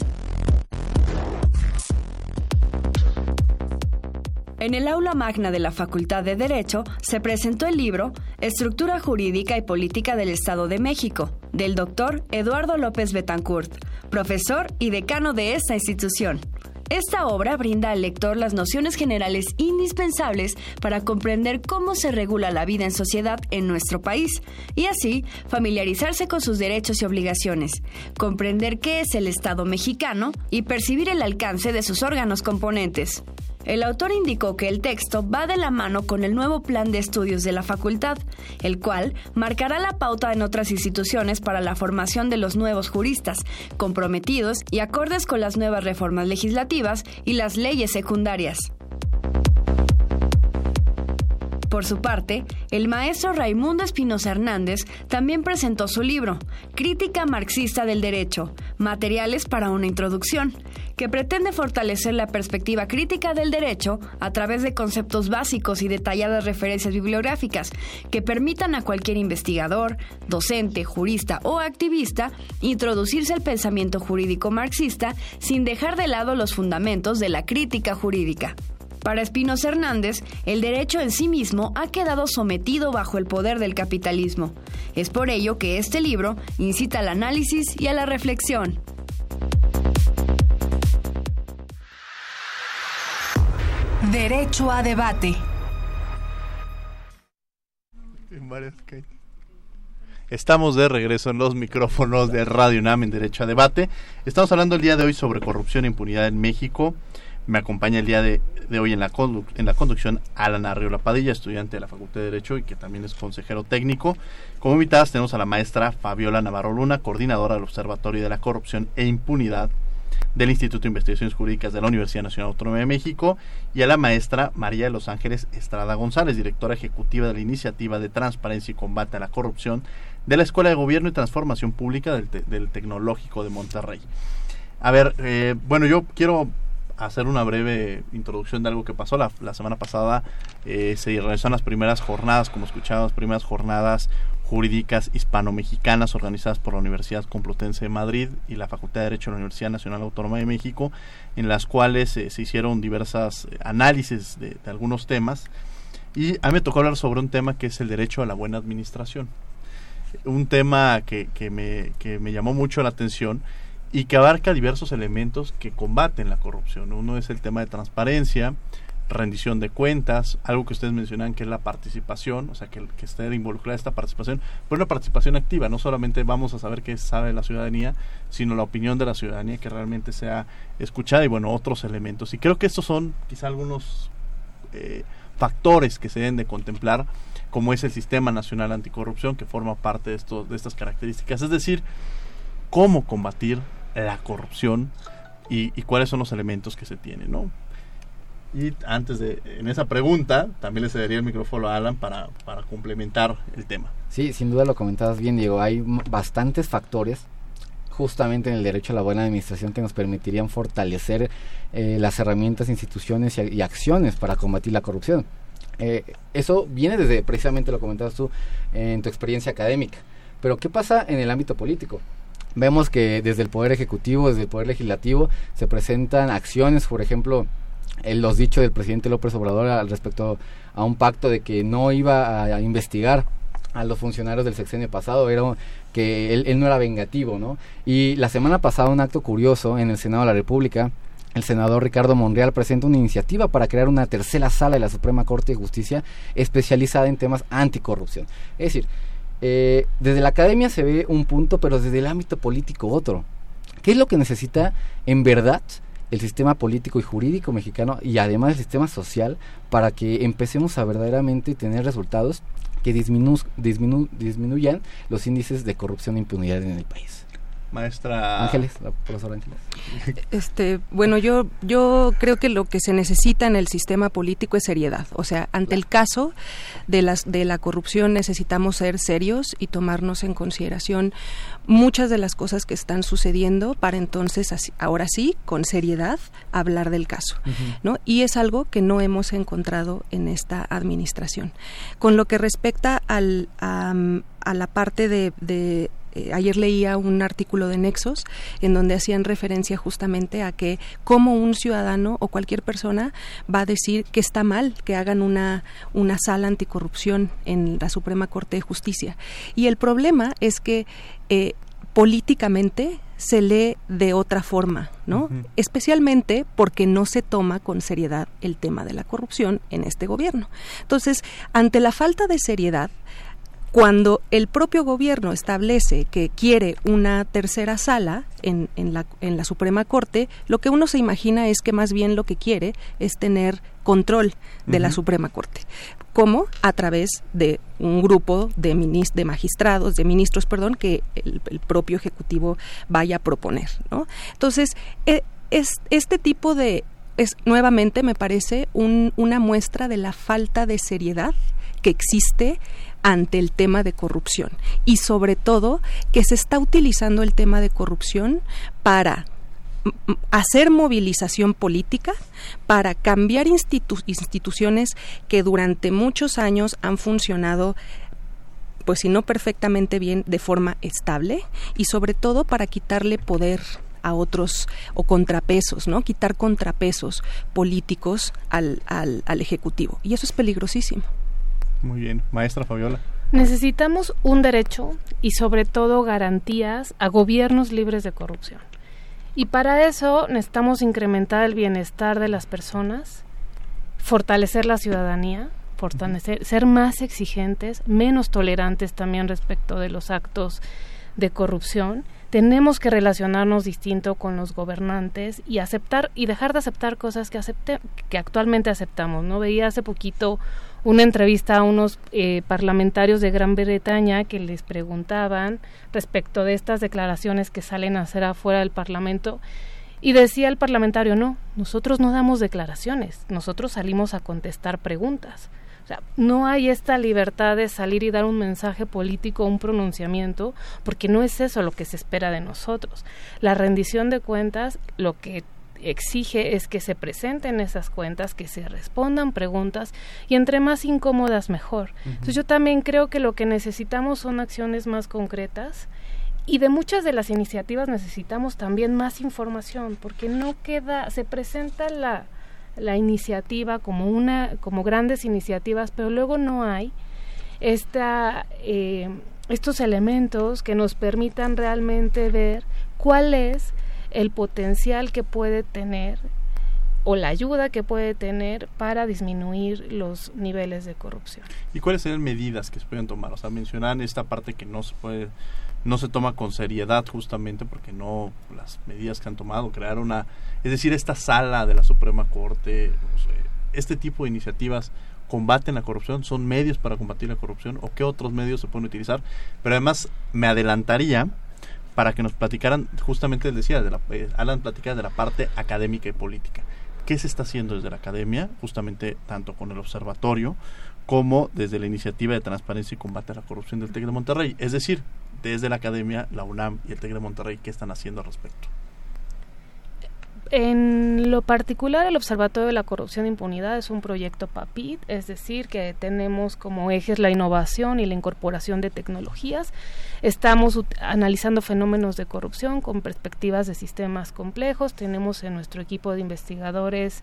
En el aula magna de la Facultad de Derecho se presentó el libro Estructura Jurídica y Política del Estado de México, del doctor Eduardo López Betancourt, profesor y decano de esta institución. Esta obra brinda al lector las nociones generales indispensables para comprender cómo se regula la vida en sociedad en nuestro país y así familiarizarse con sus derechos y obligaciones, comprender qué es el Estado mexicano y percibir el alcance de sus órganos componentes. El autor indicó que el texto va de la mano con el nuevo plan de estudios de la facultad, el cual marcará la pauta en otras instituciones para la formación de los nuevos juristas, comprometidos y acordes con las nuevas reformas legislativas y las leyes secundarias. Por su parte, el maestro Raimundo Espinosa Hernández también presentó su libro, Crítica Marxista del Derecho, Materiales para una Introducción, que pretende fortalecer la perspectiva crítica del derecho a través de conceptos básicos y detalladas referencias bibliográficas que permitan a cualquier investigador, docente, jurista o activista introducirse al pensamiento jurídico marxista sin dejar de lado los fundamentos de la crítica jurídica. Para Espinosa Hernández, el derecho en sí mismo ha quedado sometido bajo el poder del capitalismo. Es por ello que este libro incita al análisis y a la reflexión. Derecho a debate. Estamos de regreso en los micrófonos de Radio UNAM en Derecho a Debate. Estamos hablando el día de hoy sobre corrupción e impunidad en México. Me acompaña el día de, hoy en la, conducción Alan Arriola Padilla, estudiante de la Facultad de Derecho y que también es consejero técnico. Como invitadas tenemos a la maestra Fabiola Navarro Luna, coordinadora del Observatorio de la Corrupción e Impunidad del Instituto de Investigaciones Jurídicas de la Universidad Nacional Autónoma de México, y a la maestra María de los Ángeles Estrada González, directora ejecutiva de la Iniciativa de Transparencia y Combate a la Corrupción de la Escuela de Gobierno y Transformación Pública del, Tecnológico de Monterrey. A ver, eh, bueno, yo quiero hacer una breve introducción de algo que pasó la, semana pasada. Eh, se realizaron las primeras jornadas, como escuchábamos, primeras jornadas jurídicas hispano-mexicanas organizadas por la Universidad Complutense de Madrid y la Facultad de Derecho de la Universidad Nacional Autónoma de México, en las cuales eh, se hicieron diversas eh, análisis de, algunos temas. Y a mí me tocó hablar sobre un tema que es el derecho a la buena administración. Un tema que, que, me, que me llamó mucho la atención y que abarca diversos elementos que combaten la corrupción. Uno es el tema de transparencia, rendición de cuentas, algo que ustedes mencionan que es la participación, o sea, que, que esté involucrada esta participación, pero una participación activa, no solamente vamos a saber qué sabe la ciudadanía, sino la opinión de la ciudadanía que realmente sea escuchada y bueno, otros elementos. Y creo que estos son quizá algunos eh, factores que se deben de contemplar, como es el Sistema Nacional Anticorrupción, que forma parte de, estos, de estas características, es decir, cómo combatir la corrupción y, cuáles son los elementos que se tienen, ¿no? Y antes de, en esa pregunta, también le cedería el micrófono a Alan para, para complementar el tema. Sí, sin duda lo comentabas bien, Diego. Hay bastantes factores justamente en el derecho a la buena administración que nos permitirían fortalecer eh, las herramientas, instituciones y, acciones para combatir la corrupción. Eh, eso viene desde, precisamente lo comentabas tú, en tu experiencia académica. Pero ¿qué pasa en el ámbito político? Vemos que desde el Poder Ejecutivo, desde el Poder Legislativo, se presentan acciones, por ejemplo, los dichos del presidente López Obrador al respecto a un pacto de que no iba a, investigar a los funcionarios del sexenio pasado, era que él, no era vengativo, ¿no? Y la semana pasada un acto curioso en el Senado de la República, el senador Ricardo Monreal presenta una iniciativa para crear una tercera sala de la Suprema Corte de Justicia especializada en temas anticorrupción. Es decir, eh, desde la academia se ve un punto, pero desde el ámbito político otro. ¿Qué es lo que necesita en verdad el sistema político y jurídico mexicano y además el sistema social para que empecemos a verdaderamente tener resultados que disminuyan los índices de corrupción e impunidad en el país maestra Ángeles, la profesora Ángeles. Este, bueno, yo yo creo que lo que se necesita en el sistema político es seriedad. O sea, ante el caso de las de la corrupción necesitamos ser serios y tomarnos en consideración muchas de las cosas que están sucediendo para entonces ahora sí, con seriedad, hablar del caso, ¿no? Y es algo que no hemos encontrado en esta administración. Con lo que respecta al a, la parte de eh, ayer leía un artículo de Nexos en donde hacían referencia justamente a que como un ciudadano o cualquier persona va a decir que está mal que hagan una, una sala anticorrupción en la Suprema Corte de Justicia. Y el problema es que eh, políticamente se lee de otra forma, ¿no? Especialmente porque no se toma con seriedad el tema de la corrupción en este gobierno. Entonces, ante la falta de seriedad, Cuando el propio gobierno establece que quiere una tercera sala en, en, la, en la Suprema Corte, lo que uno se imagina es que más bien lo que quiere es tener control de la Suprema Corte. ¿Cómo? A través de un grupo de, de magistrados, de ministros, perdón, que el, propio Ejecutivo vaya a proponer. ¿no? Entonces, e, es, este tipo de... Es, nuevamente me parece un, una muestra de la falta de seriedad que existe ante el tema de corrupción y sobre todo que se está utilizando el tema de corrupción para hacer movilización política para cambiar instituciones que durante muchos años han funcionado pues si no perfectamente bien de forma estable y sobre todo para quitarle poder a otros o contrapesos, ¿no? Quitar contrapesos políticos al, al, al Ejecutivo. Y eso es peligrosísimo. Muy bien. Maestra Fabiola. Necesitamos un derecho y sobre todo garantías a gobiernos libres de corrupción. Y para eso necesitamos incrementar el bienestar de las personas, fortalecer la ciudadanía, fortalecer, ser más exigentes, menos tolerantes también respecto de los actos de corrupción. Tenemos que relacionarnos distinto con los gobernantes y aceptar y dejar de aceptar cosas que acepte, que actualmente aceptamos. No veía hace poquito una entrevista a unos eh, parlamentarios de Gran Bretaña que les preguntaban respecto de estas declaraciones que salen a hacer afuera del Parlamento y decía el parlamentario, no, nosotros no damos declaraciones, nosotros salimos a contestar preguntas. O sea, no hay esta libertad de salir y dar un mensaje político, un pronunciamiento, porque no es eso lo que se espera de nosotros. La rendición de cuentas, lo que exige es que se presenten esas cuentas, que se respondan preguntas y entre más incómodas mejor. Entonces yo también creo que lo que necesitamos son acciones más concretas y de muchas de las iniciativas necesitamos también más información porque no queda, se presenta la, la iniciativa como una, como grandes iniciativas, pero luego no hay esta, eh, estos elementos que nos permitan realmente ver cuál es el potencial que puede tener o la ayuda que puede tener para disminuir los niveles de corrupción. ¿Y cuáles serían medidas que se pueden tomar? O sea, mencionan esta parte que no se puede, no se toma con seriedad justamente porque no las medidas que han tomado, crear una, es decir, esta sala de la Suprema Corte, este tipo de iniciativas combaten la corrupción, son medios para combatir la corrupción o qué otros medios se pueden utilizar. Pero además me adelantaría para que nos platicaran, justamente les decía, de la, eh, Alan platicaba de la parte académica y política. ¿Qué se está haciendo desde la academia, justamente tanto con el observatorio como desde la iniciativa de transparencia y combate a la corrupción del TEC de Monterrey? Es decir, desde la academia, la UNAM y el TEC de Monterrey, ¿qué están haciendo al respecto? En lo particular, el Observatorio de la Corrupción e Impunidad es un proyecto PAPID, es decir, que tenemos como ejes la innovación y la incorporación de tecnologías. Estamos analizando fenómenos de corrupción con perspectivas de sistemas complejos. Tenemos en nuestro equipo de investigadores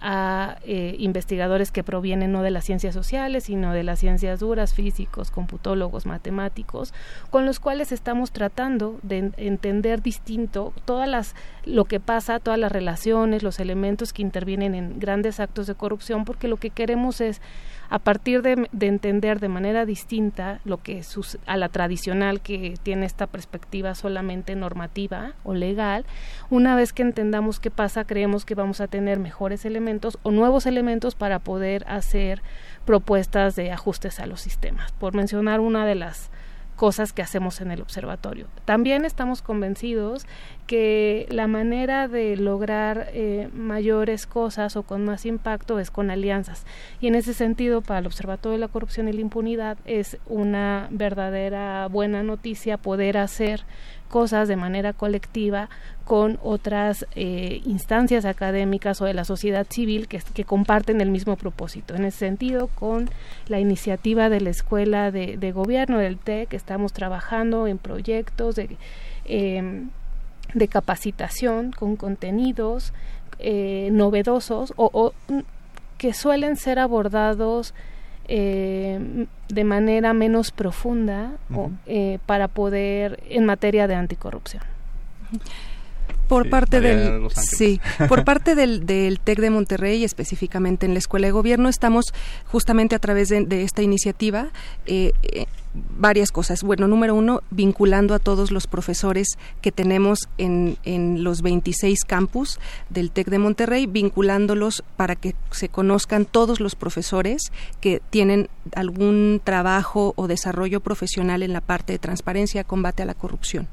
a eh, investigadores que provienen no de las ciencias sociales, sino de las ciencias duras, físicos, computólogos, matemáticos, con los cuales estamos tratando de entender distinto todas las lo que pasa, todas las relaciones, los elementos que intervienen en grandes actos de corrupción, porque lo que queremos es a partir de, entender de manera distinta lo que a la tradicional que tiene esta perspectiva solamente normativa o legal, una vez que entendamos qué pasa, creemos que vamos a tener mejores elementos o nuevos elementos para poder hacer propuestas de ajustes a los sistemas. Por mencionar una de las cosas que hacemos en el observatorio. También estamos convencidos que la manera de lograr eh, mayores cosas o con más impacto es con alianzas. Y en ese sentido, para el Observatorio de la Corrupción y la Impunidad es una verdadera buena noticia poder hacer cosas de manera colectiva con otras eh, instancias académicas o de la sociedad civil que, que, comparten el mismo propósito. En ese sentido, con la iniciativa de la Escuela de, Gobierno del TEC, estamos trabajando en proyectos de, em, de capacitación con contenidos eh, novedosos o, que suelen ser abordados eh, de manera menos profunda eh, para poder en materia de anticorrupción. Por parte del sí, por parte del, del TEC de Monterrey, específicamente en la Escuela de Gobierno, estamos justamente a través de, esta iniciativa eh, varias cosas. Bueno, número uno, vinculando a todos los profesores que tenemos en, en los 26 campus del TEC de Monterrey, vinculándolos para que se conozcan todos los profesores que tienen algún trabajo o desarrollo profesional en la parte de transparencia, combate a la corrupción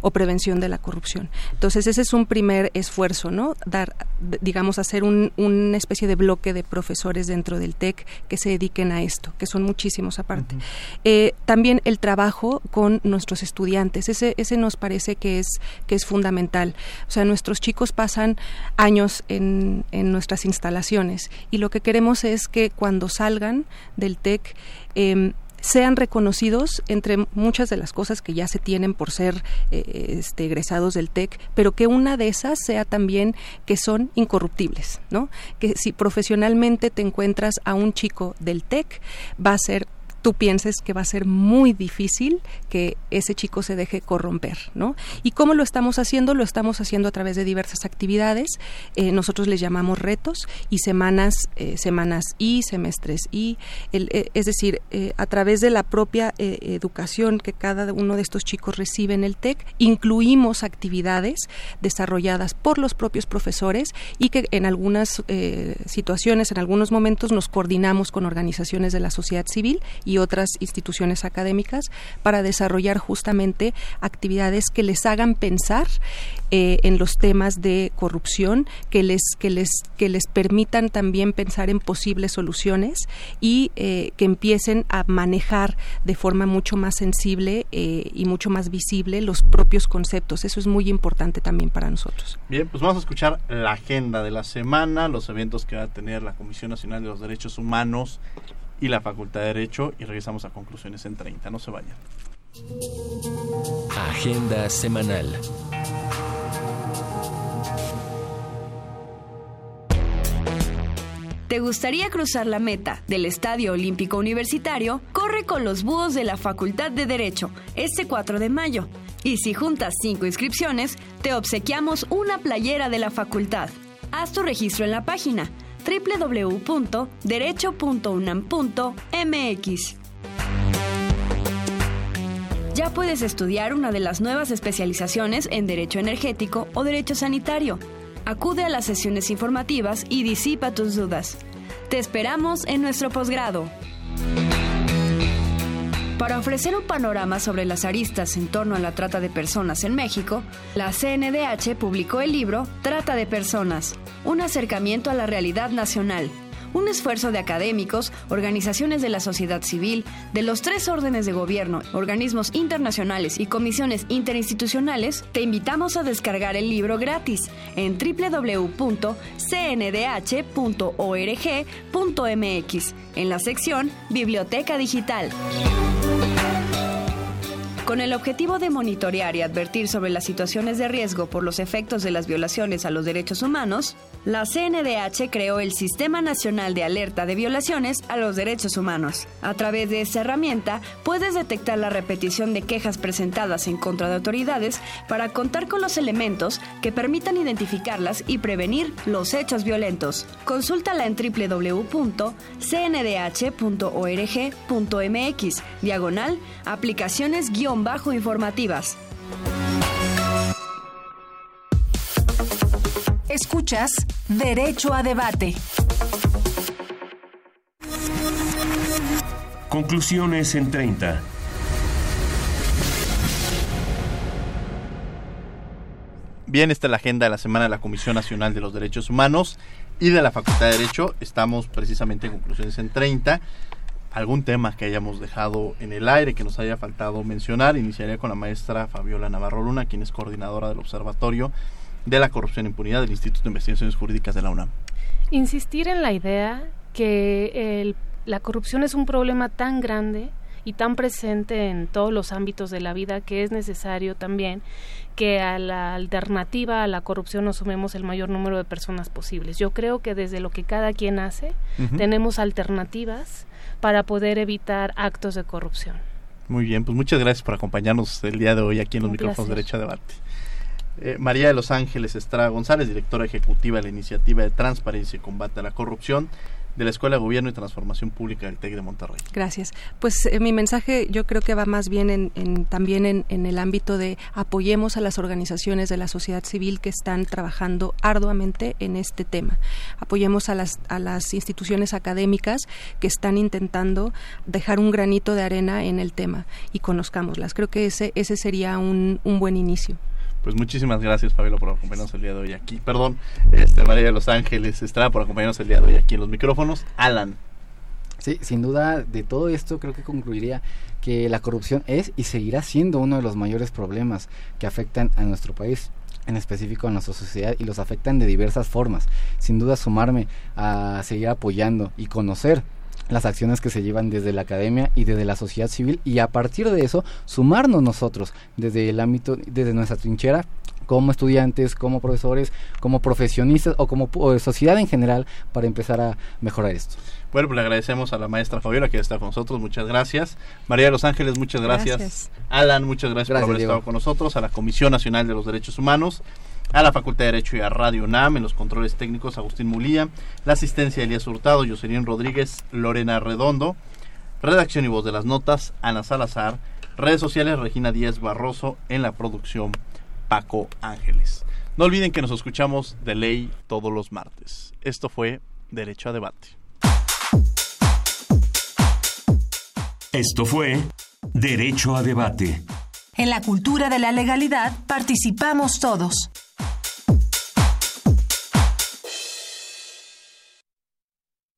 o prevención de la corrupción. Entonces, ese es un primer esfuerzo, ¿no? Dar, digamos, hacer un, una especie de bloque de profesores dentro del TEC que se dediquen a esto, que son muchísimos aparte. eh, también el trabajo con nuestros estudiantes, ese, ese nos parece que es, que es fundamental. O sea, nuestros chicos pasan años en, en nuestras instalaciones y lo que queremos es que cuando salgan del TEC, eh, sean reconocidos entre muchas de las cosas que ya se tienen por ser eh, este, egresados del TEC, pero que una de esas sea también que son incorruptibles, ¿no? Que si profesionalmente te encuentras a un chico del TEC, va a ser tú pienses que va a ser muy difícil que ese chico se deje corromper, ¿no? ¿Y cómo lo estamos haciendo? Lo estamos haciendo a través de diversas actividades. Eh, nosotros les llamamos retos y semanas, eh, semanas y semestres y, eh, es decir, a través de la propia educación que cada uno de estos chicos recibe en el TEC, incluimos actividades desarrolladas por los propios profesores y que en algunas situaciones, en algunos momentos, nos coordinamos con organizaciones de la sociedad civil y otras instituciones académicas para desarrollar justamente actividades que les hagan pensar eh, en los temas de corrupción, que les, que les, que les permitan también pensar en posibles soluciones y eh, que empiecen a manejar de forma mucho más sensible eh, y mucho más visible los propios conceptos. Eso es muy importante también para nosotros. Bien, pues vamos a escuchar la agenda de la semana, los eventos que va a tener la Comisión Nacional de los Derechos Humanos y la Facultad de Derecho y regresamos a conclusiones en 30. No se vayan. Agenda semanal. ¿Te gustaría cruzar la meta del Estadio Olímpico Universitario? Corre con los búhos de la Facultad de Derecho este 4 de mayo. Y si juntas 5 inscripciones, te obsequiamos una playera de la facultad. Haz tu registro en la página www.derecho.unam.mx. Ya puedes estudiar una de las nuevas especializaciones en Derecho Energético o Derecho Sanitario. Acude a las sesiones informativas y disipa tus dudas. Te esperamos en nuestro posgrado. Para ofrecer un panorama sobre las aristas en torno a la trata de personas en México, la CNDH publicó el libro Trata de Personas, un acercamiento a la realidad nacional, un esfuerzo de académicos, organizaciones de la sociedad civil, de los tres órdenes de gobierno, organismos internacionales y comisiones interinstitucionales, te invitamos a descargar el libro gratis en www.cndh.org.mx en la sección Biblioteca Digital. Con el objetivo de monitorear y advertir sobre las situaciones de riesgo por los efectos de las violaciones a los derechos humanos, la CNDH creó el Sistema Nacional de Alerta de Violaciones a los Derechos Humanos. A través de esta herramienta puedes detectar la repetición de quejas presentadas en contra de autoridades para contar con los elementos que permitan identificarlas y prevenir los hechos violentos. Consúltala en www.cndh.org.mx, diagonal, aplicaciones guion informativas. Escuchas Derecho a Debate. Conclusiones en 30. Bien, esta es la agenda de la semana de la Comisión Nacional de los Derechos Humanos y de la Facultad de Derecho. Estamos precisamente en conclusiones en 30. Algún tema que hayamos dejado en el aire que nos haya faltado mencionar. Iniciaría con la maestra Fabiola Navarro Luna, quien es coordinadora del Observatorio de la Corrupción e Impunidad del Instituto de Investigaciones Jurídicas de la UNAM. Insistir en la idea que el, la corrupción es un problema tan grande y tan presente en todos los ámbitos de la vida que es necesario también que a la alternativa a la corrupción nos sumemos el mayor número de personas posibles. Yo creo que desde lo que cada quien hace tenemos alternativas para poder evitar actos de corrupción. Muy bien, pues muchas gracias por acompañarnos el día de hoy aquí en los Un micrófonos placer. Derecho a Debate. Eh, María de los Ángeles Estrada González, directora ejecutiva de la Iniciativa de Transparencia y Combate a la Corrupción, de la Escuela de Gobierno y Transformación Pública del TEC de Monterrey. Gracias. Pues eh, mi mensaje yo creo que va más bien en, también en, el ámbito de apoyemos a las organizaciones de la sociedad civil que están trabajando arduamente en este tema. Apoyemos a las, a las instituciones académicas que están intentando dejar un granito de arena en el tema y conozcámoslas. Creo que ese, ese sería un, un buen inicio. Pues muchísimas gracias, Fabiola, por acompañarnos el día de hoy aquí. Perdón, este, María de Los Ángeles, Estrada, por acompañarnos el día de hoy aquí en los micrófonos. Alan. Sí, sin duda, de todo esto creo que concluiría que la corrupción es y seguirá siendo uno de los mayores problemas que afectan a nuestro país en específico a nuestra sociedad y los afectan de diversas formas. Sin duda sumarme a seguir apoyando y conocer las acciones que se llevan desde la academia y desde la sociedad civil y a partir de eso sumarnos nosotros desde el ámbito, desde nuestra trinchera como estudiantes, como profesores, como profesionistas o como sociedad en general para empezar a mejorar esto. Bueno, pues le agradecemos a la maestra Fabiola que está con nosotros, muchas gracias. María de Los Ángeles, muchas gracias. Alan, muchas gracias, por haber estado con nosotros. A la Comisión Nacional de los Derechos Humanos a la Facultad de Derecho y a Radio UNAM, en los controles técnicos Agustín Mulía, la asistencia de Elías Hurtado, Jocelyn Rodríguez, Lorena Redondo, redacción y voz de las notas, Ana Salazar, redes sociales Regina Díaz Barroso, en la producción Paco Ángeles. No olviden que nos escuchamos de ley todos los martes. Esto fue Derecho a Debate. Esto fue Derecho a Debate. En la cultura de la legalidad participamos todos.